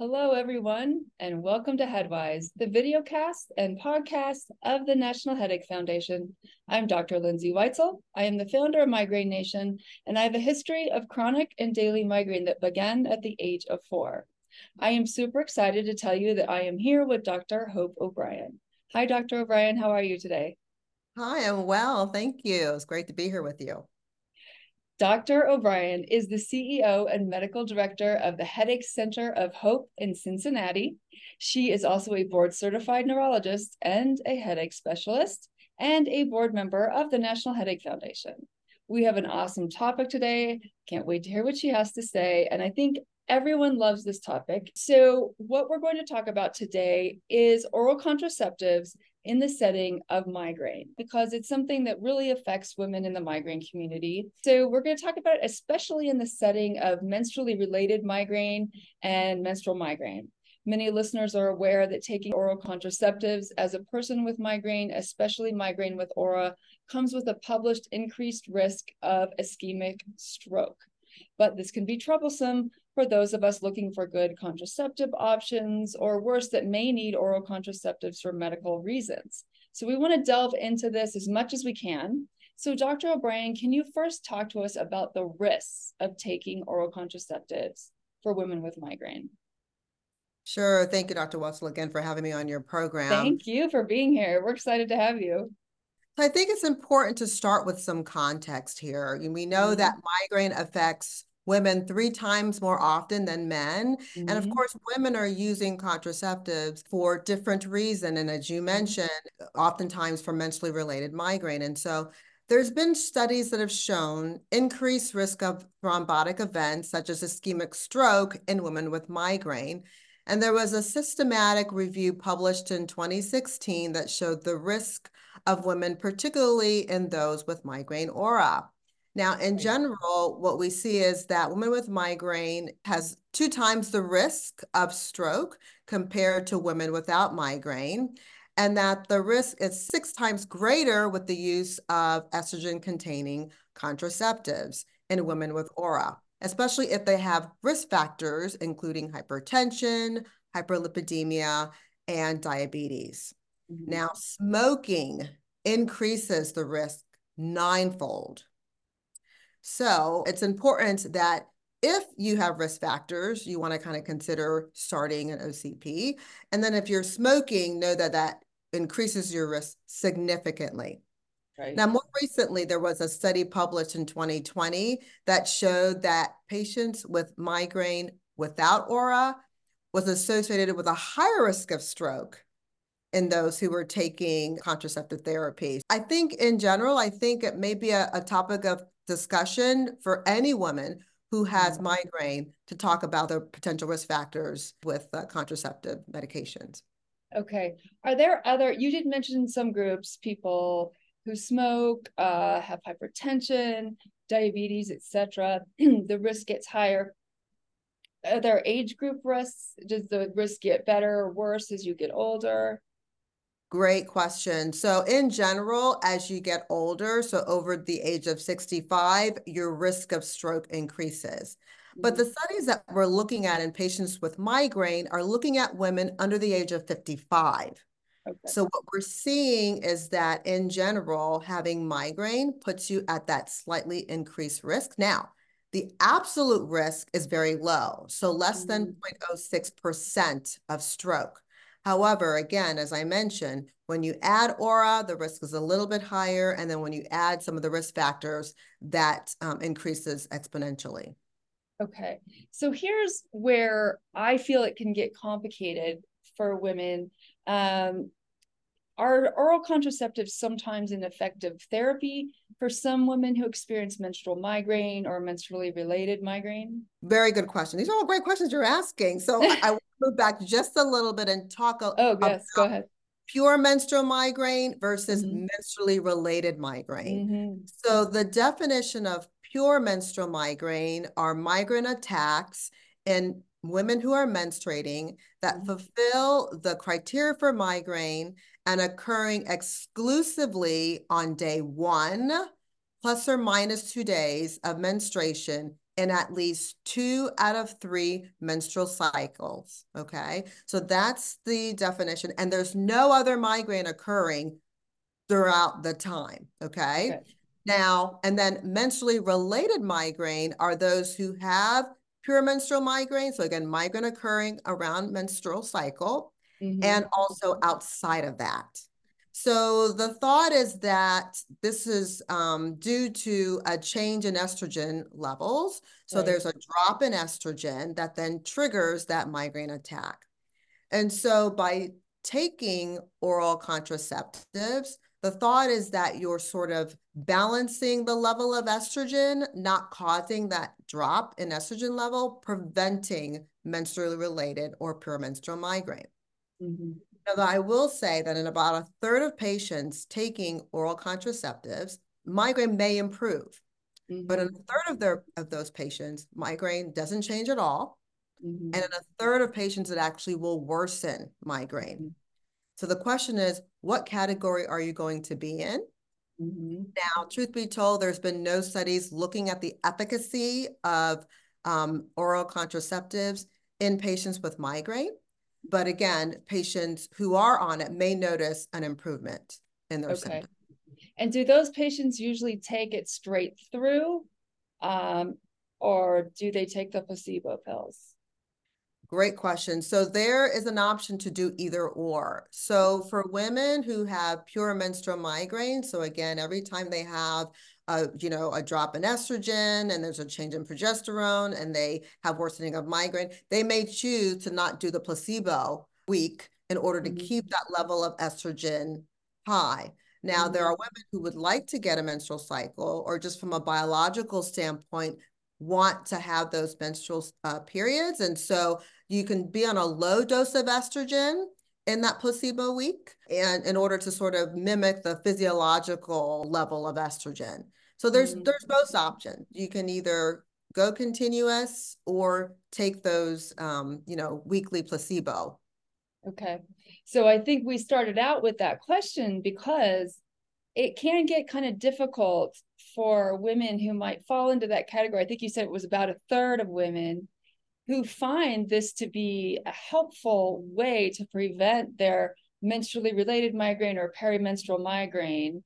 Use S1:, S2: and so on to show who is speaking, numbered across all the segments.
S1: Hello, everyone, and welcome to Headwise, the videocast and podcast of the National Headache Foundation. I'm Dr. Lindsay Weitzel. I am the founder of Migraine Nation, and I have a history of chronic and daily migraine that began at the age of four. I am super excited to tell you that I am here with Dr. Hope O'Brien. Hi, Dr. O'Brien. How are you today?
S2: Hi, I'm well. Thank you. It's great to be here with you.
S1: Dr. O'Brien is the CEO and medical director of the Headache Center of Hope in Cincinnati. She is also a board certified neurologist and a headache specialist and a board member of the National Headache Foundation. We have an awesome topic today. Can't wait to hear what she has to say. And I think everyone loves this topic. So, what we're going to talk about today is oral contraceptives in the setting of migraine because it's something that really affects women in the migraine community. So, we're going to talk about it, especially in the setting of menstrually related migraine and menstrual migraine. Many listeners are aware that taking oral contraceptives as a person with migraine, especially migraine with aura, comes with a published increased risk of ischemic stroke. But this can be troublesome for those of us looking for good contraceptive options, or worse, that may need oral contraceptives for medical reasons. So, we want to delve into this as much as we can. So, Dr. O'Brien, can you first talk to us about the risks of taking oral contraceptives for women with migraine?
S2: Sure. Thank you, Dr. Weitzel, again for having me on your program.
S1: Thank you for being here. We're excited to have you.
S2: I think it's important to start with some context here. We know mm -hmm. that migraine affects women three times more often than men. Mm-hmm. And of mm-hmm. course, women are using contraceptives for different reason. And as you mm-hmm. mentioned, oftentimes for menstrually related migraine. And so there's been studies that have shown increased risk of thrombotic events such as ischemic stroke in women with migraine. And there was a systematic review published in 2016 that showed the risk of women, particularly in those with migraine aura. Now, in general, what we see is that women with migraine has two times the risk of stroke compared to women without migraine, and that the risk is six times greater with the use of estrogen-containing contraceptives in women with aura, especially if they have risk factors, including hypertension, hyperlipidemia, and diabetes. Mm -hmm. Now, smoking increases the risk ninefold so it's important that if you have risk factors, you want to kind of consider starting an OCP. And then if you're smoking, know that that increases your risk significantly. Right. Now, more recently, there was a study published in 2020 that showed that patients with migraine without aura was associated with a higher risk of stroke in those who were taking contraceptive therapy. I think in general, I think it may be a, a topic of discussion for any woman who has mm-hmm. migraine to talk about the potential risk factors with uh, contraceptive medications.
S1: Okay. Are there other, you did mention some groups, people who smoke, uh, have hypertension, diabetes, etc. the risk gets higher. Are there age group risks? Does the risk get better or worse as you get older?
S2: Great question. So, in general, as you get older, so over the age of 65, your risk of stroke increases. But the mm-hmm. studies that we're looking at in patients with migraine are looking at women under the age of 55. Okay. So, what we're seeing is that in general, having migraine puts you at that slightly increased risk. Now, the absolute risk is very low, so less mm -hmm. than 0.06% of stroke. However, again, as I mentioned, when you add aura, the risk is a little bit higher. And then when you add some of the risk factors, that um, increases exponentially.
S1: Okay. So here's where I feel it can get complicated for women. Um, are oral contraceptives sometimes an effective therapy for some women who experience menstrual migraine or menstrually related migraine?
S2: Very good question. These are all great questions you're asking. So I, to move back just a little bit and talk a,
S1: oh, yes, go ahead.
S2: Pure menstrual migraine versus mm-hmm. menstrually related migraine. Mm-hmm. So the definition of pure menstrual migraine are migraine attacks in women who are menstruating that mm-hmm. fulfill the criteria for migraine and occurring exclusively on day one, plus or minus two days of menstruation in at least two out of three menstrual cycles. Okay. So that's the definition. And there's no other migraine occurring throughout the time. Okay. Now, and then menstrually related migraine are those who have pure menstrual migraine. So again, migraine occurring around menstrual cycle mm-hmm. and also outside of that. So the thought is that this is um, due to a change in estrogen levels. So right. there's a drop in estrogen that then triggers that migraine attack. And so by taking oral contraceptives, the thought is that you're sort of balancing the level of estrogen, not causing that drop in estrogen level, preventing menstrually related or pure menstrual migraine. Mm-hmm. Now, I will say that in about a third of patients taking oral contraceptives, migraine may improve. Mm-hmm. But in a third of their of those patients, migraine doesn't change at all. Mm-hmm. And in a third of patients, it actually will worsen migraine. Mm-hmm. So the question is, what category are you going to be in? Mm-hmm. Now, truth be told, there's been no studies looking at the efficacy of um, oral contraceptives in patients with migraine. But again, patients who are on it may notice an improvement in their okay. symptoms.
S1: And do those patients usually take it straight through, um, or do they take the placebo pills?
S2: Great question. So there is an option to do either or. So for women who have pure menstrual migraine, so again, every time they have a, you know, a drop in estrogen and there's a change in progesterone and they have worsening of migraine, they may choose to not do the placebo week in order to mm-hmm. keep that level of estrogen high. Now, mm-hmm. there are women who would like to get a menstrual cycle or just from a biological standpoint, want to have those menstrual uh, periods. And so you can be on a low dose of estrogen in that placebo week and in order to sort of mimic the physiological level of estrogen. So there's mm-hmm. there's both options. You can either go continuous or take those um, you know, weekly placebo.
S1: Okay. So I think we started out with that question because it can get kind of difficult for women who might fall into that category. I think you said it was about a third of women who find this to be a helpful way to prevent their menstrually related migraine or perimenstrual migraine.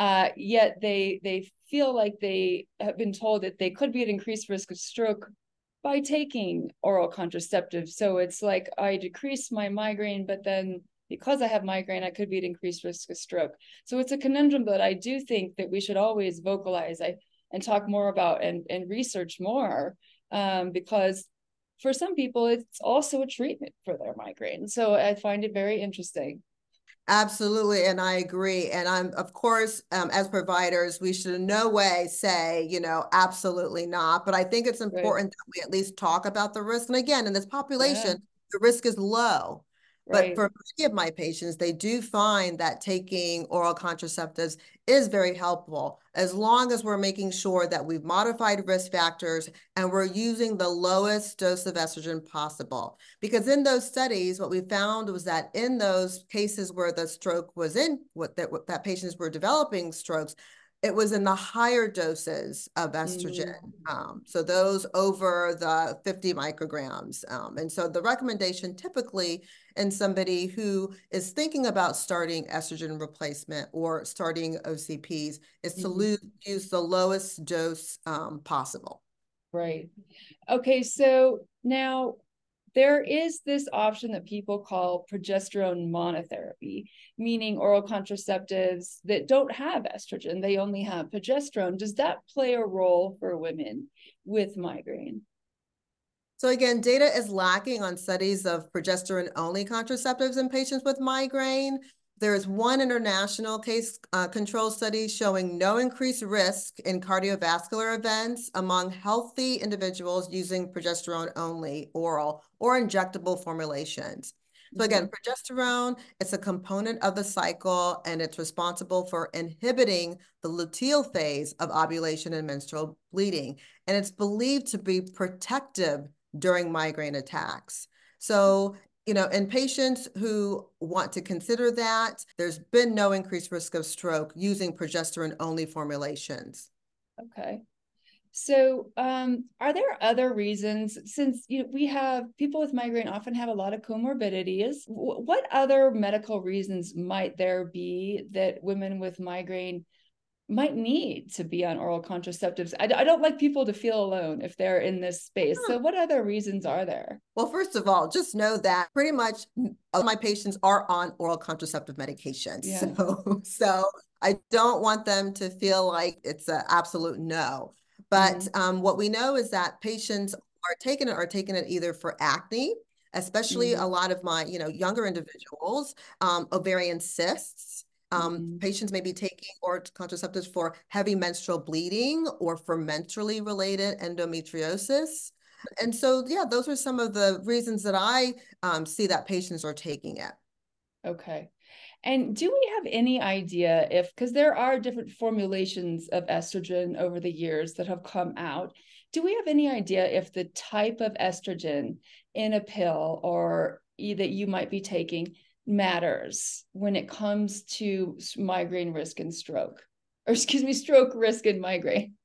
S1: Uh, yet they they feel like they have been told that they could be at increased risk of stroke by taking oral contraceptives. So it's like I decrease my migraine, but then because I have migraine, I could be at increased risk of stroke. So it's a conundrum that I do think that we should always vocalize and talk more about and, and research more um, because for some people, it's also a treatment for their migraine. So I find it very interesting.
S2: Absolutely. And I agree. And I'm, of course, um, as providers, we should in no way say, you know, absolutely not. But I think it's important right. that we at least talk about the risk. And again, in this population, yeah. the risk is low. Right. But for many of my patients, they do find that taking oral contraceptives is very helpful as long as we're making sure that we've modified risk factors and we're using the lowest dose of estrogen possible. Because in those studies, what we found was that in those cases where the stroke was in, what that, what, that patients were developing strokes, it was in the higher doses of estrogen. Mm. Um, so those over the 50 micrograms. Um, and so the recommendation typically in somebody who is thinking about starting estrogen replacement or starting OCPs is to mm-hmm. lose, use the lowest dose um, possible.
S1: Right. Okay. So now there is this option that people call progesterone monotherapy, meaning oral contraceptives that don't have estrogen, they only have progesterone. Does that play a role for women with migraine?
S2: So again, data is lacking on studies of progesterone-only contraceptives in patients with migraine. There is one international case uh, control study showing no increased risk in cardiovascular events among healthy individuals using progesterone only oral or injectable formulations. So again, mm-hmm. progesterone, it's a component of the cycle and it's responsible for inhibiting the luteal phase of ovulation and menstrual bleeding. And it's believed to be protective during migraine attacks. So you know, in patients who want to consider that, there's been no increased risk of stroke using progesterone only formulations.
S1: Okay. So, um, are there other reasons since you know, we have people with migraine often have a lot of comorbidities? W- what other medical reasons might there be that women with migraine might need to be on oral contraceptives? I, I don't like people to feel alone if they're in this space. So, what other reasons are there?
S2: Well, first of all, just know that pretty much all my patients are on oral contraceptive medications. Yeah. So, so I don't want them to feel like it's an absolute no. But mm-hmm. um, what we know is that patients are taking it are taking it either for acne, especially mm-hmm. a lot of my you know younger individuals, um, ovarian cysts. Um, mm-hmm. Patients may be taking or contraceptives for heavy menstrual bleeding or for menstrually related endometriosis. And so, yeah, those are some of the reasons that I um, see that patients are taking it.
S1: Okay. And do we have any idea if, because there are different formulations of estrogen over the years that have come out, do we have any idea if the type of estrogen in a pill or that you might be taking matters when it comes to migraine risk and stroke? Or excuse me, stroke risk and migraine?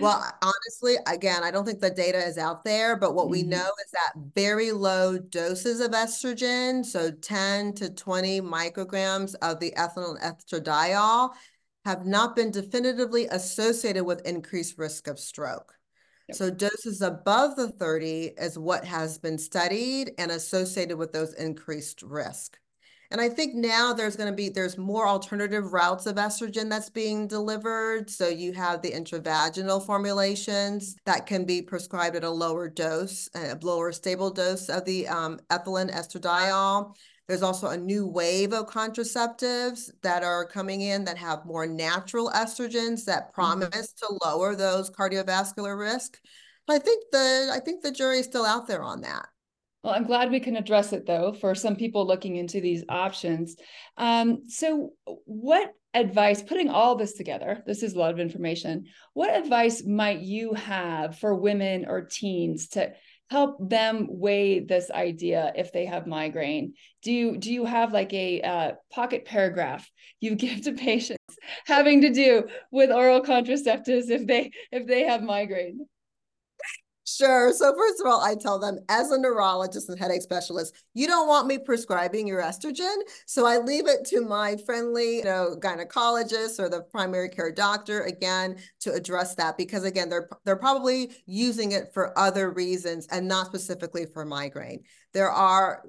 S2: Well, honestly, again, I don't think the data is out there, but what mm-hmm. we know is that very low doses of estrogen, so 10 to 20 micrograms of the ethinyl estradiol, have not been definitively associated with increased risk of stroke. So doses above the 30 is what has been studied and associated with those increased risk. And I think now there's going to be there's more alternative routes of estrogen that's being delivered. So you have the intravaginal formulations that can be prescribed at a lower dose, a lower stable dose of the um, ethinyl estradiol. There's also a new wave of contraceptives that are coming in that have more natural estrogens that mm-hmm. promise to lower those cardiovascular risk. But I think the I think the jury is still out there on that.
S1: Well, I'm glad we can address it though for some people looking into these options. Um, so, what advice, putting all this together, this is a lot of information. What advice might you have for women or teens to help them weigh this idea if they have migraine? Do you do you have like a uh, pocket paragraph you give to patients having to do with oral contraceptives if they if they have migraine?
S2: Sure. So first of all, I tell them as a neurologist and headache specialist, you don't want me prescribing your estrogen. So I leave it to my friendly, you know, gynecologist or the primary care doctor again to address that because again, they're they're probably using it for other reasons and not specifically for migraine. There are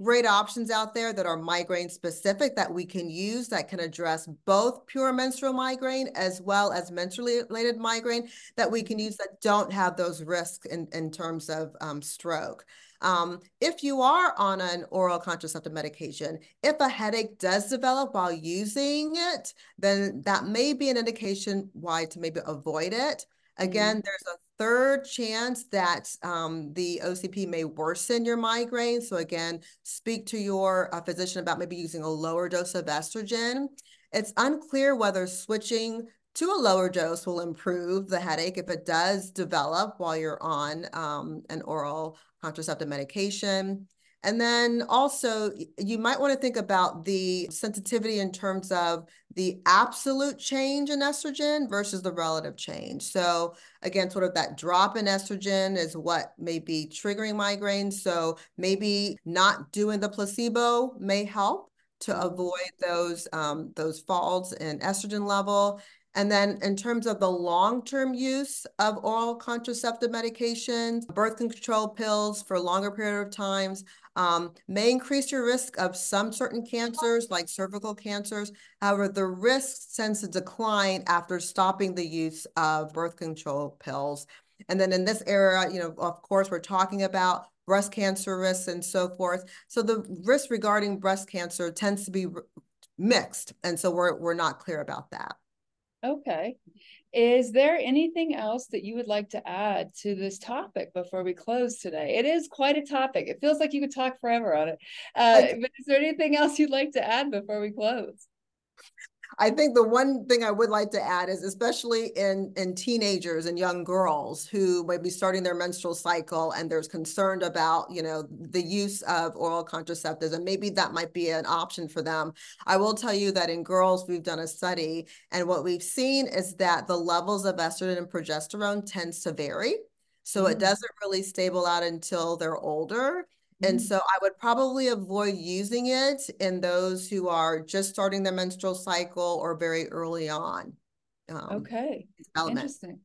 S2: great options out there that are migraine specific that we can use that can address both pure menstrual migraine as well as menstrually related migraine that we can use that don't have those risks in, in terms of um, stroke. Um, if you are on an oral contraceptive medication, if a headache does develop while using it, then that may be an indication why to maybe avoid it. Again, mm-hmm. there's a third chance that um, the OCP may worsen your migraine. So again, speak to your uh, physician about maybe using a lower dose of estrogen. It's unclear whether switching to a lower dose will improve the headache if it does develop while you're on um, an oral contraceptive medication. And then also, you might want to think about the sensitivity in terms of the absolute change in estrogen versus the relative change. So, again, sort of that drop in estrogen is what may be triggering migraines. So, maybe not doing the placebo may help to avoid those um, those falls in estrogen level. And then in terms of the long-term use of oral contraceptive medications, birth control pills for longer period of times um, may increase your risk of some certain cancers like cervical cancers. However, the risk tends to decline after stopping the use of birth control pills. And then in this area, you know, of course, we're talking about breast cancer risks and so forth. So the risk regarding breast cancer tends to be mixed. And so we're, we're not clear about that.
S1: Okay. Is there anything else that you would like to add to this topic before we close today? It is quite a topic. It feels like you could talk forever on it. Uh, but is there anything else you'd like to add before we close?
S2: I think the one thing I would like to add is especially in in teenagers and young girls who may be starting their menstrual cycle and there's concerned about, you know, the use of oral contraceptives and maybe that might be an option for them. I will tell you that in girls we've done a study and what we've seen is that the levels of estrogen and progesterone tends to vary. So mm. it doesn't really stable out until they're older. And mm. so I would probably avoid using it in those who are just starting their menstrual cycle or very early on.
S1: Um, okay. Interesting.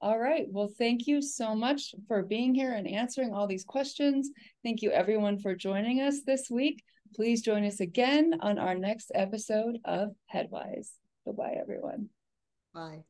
S1: All right. Well, thank you so much for being here and answering all these questions. Thank you, everyone, for joining us this week. Please join us again on our next episode of Headwise. Goodbye, everyone.
S2: Bye.